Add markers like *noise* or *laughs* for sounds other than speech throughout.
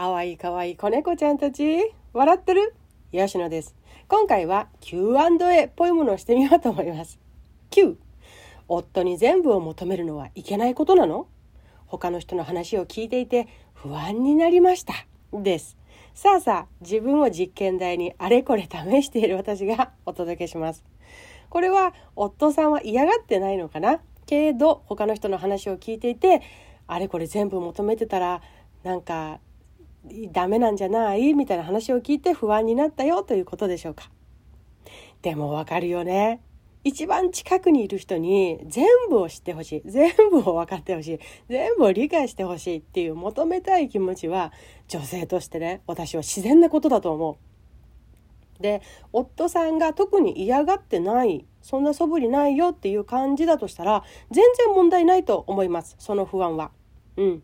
かわいいかわいい子猫ちゃんたち、笑ってる？吉野です。今回は Q&A っぽいものをしてみようと思います。Q、夫に全部を求めるのはいけないことなの？他の人の話を聞いていて不安になりました。です。さあさあ、自分を実験台にあれこれ試している私がお届けします。これは夫さんは嫌がってないのかな？けど他の人の話を聞いていてあれこれ全部求めてたらなんかダメなんじゃない？みたいな話を聞いて不安になったよということでしょうか。でもわかるよね。一番近くにいる人に全部を知ってほしい。全部を分かってほしい。全部を理解してほしいっていう求めたい気持ちは女性としてね、私は自然なことだと思う。で、夫さんが特に嫌がってない、そんな素振りないよっていう感じだとしたら、全然問題ないと思います。その不安は。うん。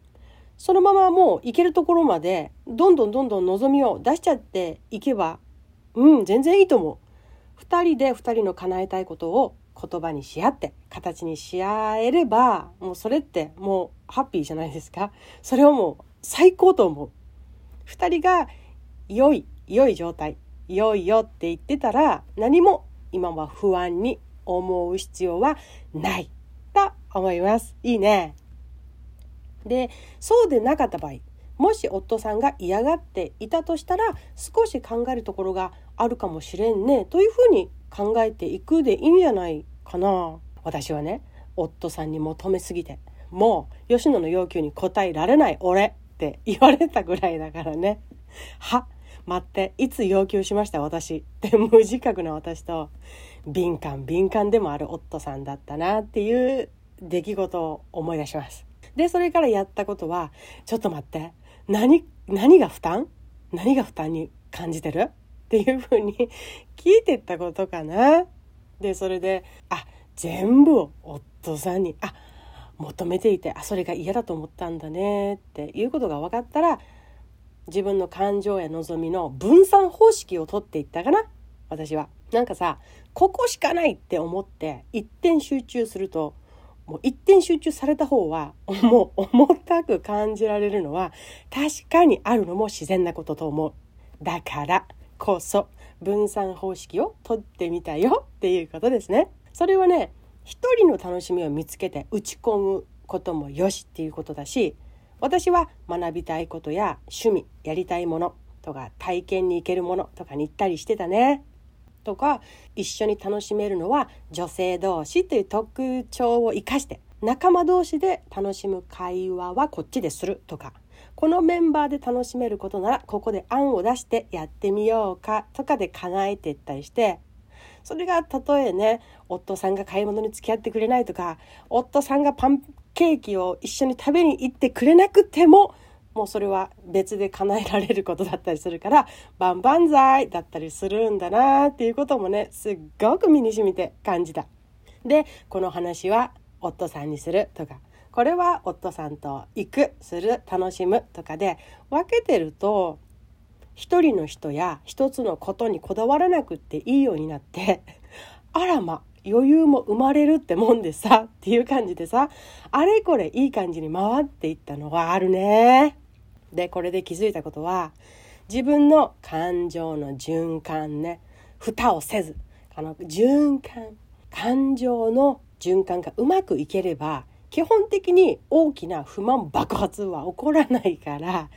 そのままもう行けるところまでどんどんどんどん望みを出しちゃっていけばうん全然いいと思う。2人で2人の叶えたいことを言葉にし合って形にし合えればもうそれってもうハッピーじゃないですか。それをもう最高と思う。2人が良い良い状態良いよって言ってたら何も今は不安に思う必要はない。と思います。いいね。でそうでなかった場合もし夫さんが嫌がっていたとしたら少し考えるところがあるかもしれんねというふうに考えていくでいいんじゃないかな。私はね夫さんに求めすぎてもう吉野の要求に応えられない俺って言われたぐらいだからね。は待っていつ要求しました私って。無自覚な私と敏感敏感でもある夫さんだったなっていう出来事を思い出します。で、それからやったことは、ちょっと待って、何、何が負担？何が負担に感じてる？っていうふうに *laughs* 聞いてったことかな。で、それで、あ、全部を夫さんに、あ、求めていて、あ、それが嫌だと思ったんだね。っていうことが分かったら、自分の感情や望みの分散方式をとっていったかな。私は。なんかさ、ここしかないって思って一点集中するともう一点集中された方は *laughs* もう重たく感じられるのは確かにあるのも自然なことと思う。だからこそ分散方式をとってみたよっていうことですね。それはね一人の楽しみを見つけて打ち込むこともよしっていうことだし私は学びたいことや趣味やりたいものとか体験に行けるものとかに行ったりしてたね。とか一緒に楽しめるのは女性同士という特徴を生かして仲間同士で楽しむ会話はこっちでするとかこのメンバーで楽しめることならここで案を出してやってみようかとかで叶えていったりしてそれがたとえね夫さんが買い物に付き合ってくれないとか夫さんがパンケーキを一緒に食べに行ってくれなくてももうそれは別で叶えられることだったりするから万々歳だったりするんだなっていうこともねすっごく身に染みて感じた。でこの話は夫さんにするとかこれは夫さんと行くする楽しむとかで分けてると一人の人や一つのことにこだわらなくっていいようになってあらま余裕も生まれるってもんでさっていう感じでさあれこれいい感じに回っていったのはあるね。でこれで気づいたことは自分の感情の循環ね。蓋をせずあの循環感情の循環がうまくいければ基本的に大きな不満爆発は起こらないから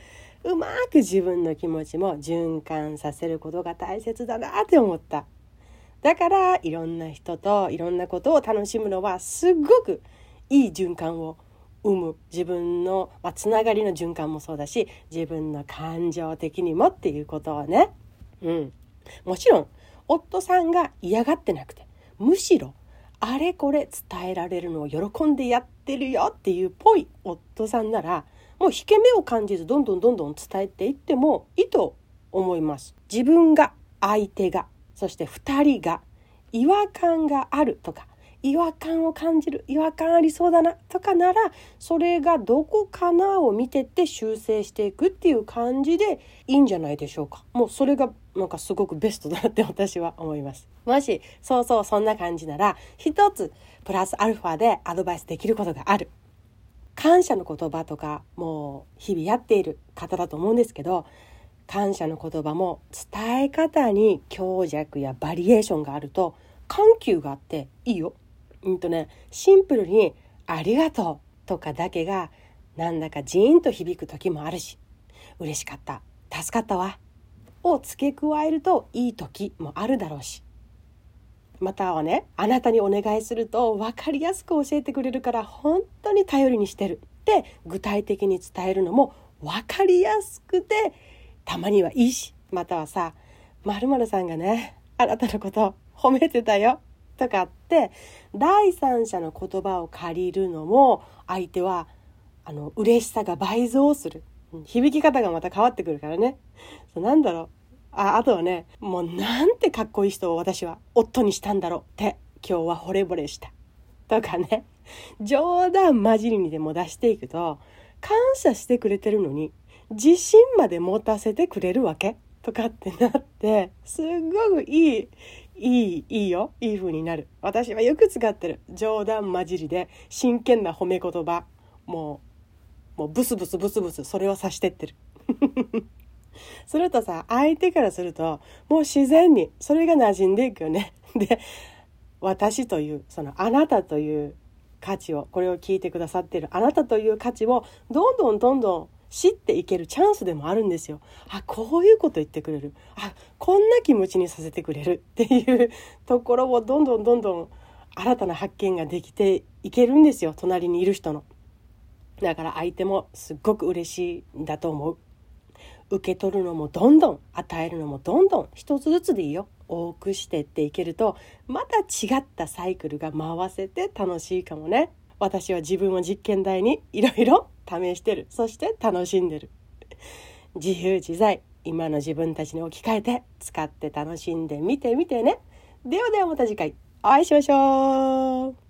うまく自分の気持ちも循環させることが大切だなって思った。だからいろんな人といろんなことを楽しむのはすごくいい循環を生む。自分の、まあ、つながりの循環もそうだし自分の感情的にもっていうことをね、うん、もちろん夫さんが嫌がってなくてむしろあれこれ伝えられるのを喜んでやってるよっていうぽい。夫さんならもう引け目を感じずどんどんどんどん伝えていってもいいと思います。自分が相手がそして2人が違和感があるとか違和感を感じる違和感ありそうだなとかならそれがどこかなを見てって修正していくっていう感じでいいんじゃないでしょうか。もうそれがなんかすごくベストだって私は思います。もしそうそうそんな感じなら一つプラスアルファでアドバイスできることがある。感謝の言葉とかもう日々やっている方だと思うんですけど感謝の言葉も伝え方に強弱やバリエーションがあると緩急があっていいよ。うんとねシンプルに「ありがとう」とかだけがなんだかジーンと響く時もあるし「嬉しかった」「助かったわ」を付け加えるといい時もあるだろうし。またはねあなたにお願いすると分かりやすく教えてくれるから本当に頼りにしてる。って具体的に伝えるのも分かりやすくてたまにはいいし。またはさまるさんがねあなたのこと褒めてたよ。とかって第三者の言葉を借りるのも相手はあの嬉しさが倍増する。響き方がまた変わってくるからね。そうなんだろう。ああとはねもうなんてかっこいい人を私は夫にしたんだろうって今日は惚れ惚れした。とかね。冗談交じりにでも出していくと感謝してくれてるのに自信まで持たせてくれるわけ。とかってなってすっごくいいいいいいよ。いい風になる。私はよく使ってる。冗談交じりで真剣な褒め言葉。もうもうブスブスブスブスそれを指してってる。*laughs* するとさ相手からするともう自然にそれが馴染んでいくよね。で私というそのあなたという価値をこれを聞いてくださってるあなたという価値をどんどんどんどん知っていけるチャンスでもあるんですよ。あこういうこと言ってくれるあこんな気持ちにさせてくれるっていうところをどんどんどんどん新たな発見ができていけるんですよ隣にいる人の。だから相手もすっごく嬉しいんだと思う。受け取るのもどんどん与えるのもどんどん一つずつでいいよ多くしてっていけるとまた違ったサイクルが回せて楽しいかもね私は自分を実験台にいろいろ試してる。そして楽しんでる。自由自在。今の自分たちに置き換えて使って楽しんでみてみてね。ではではまた次回。お会いしましょう。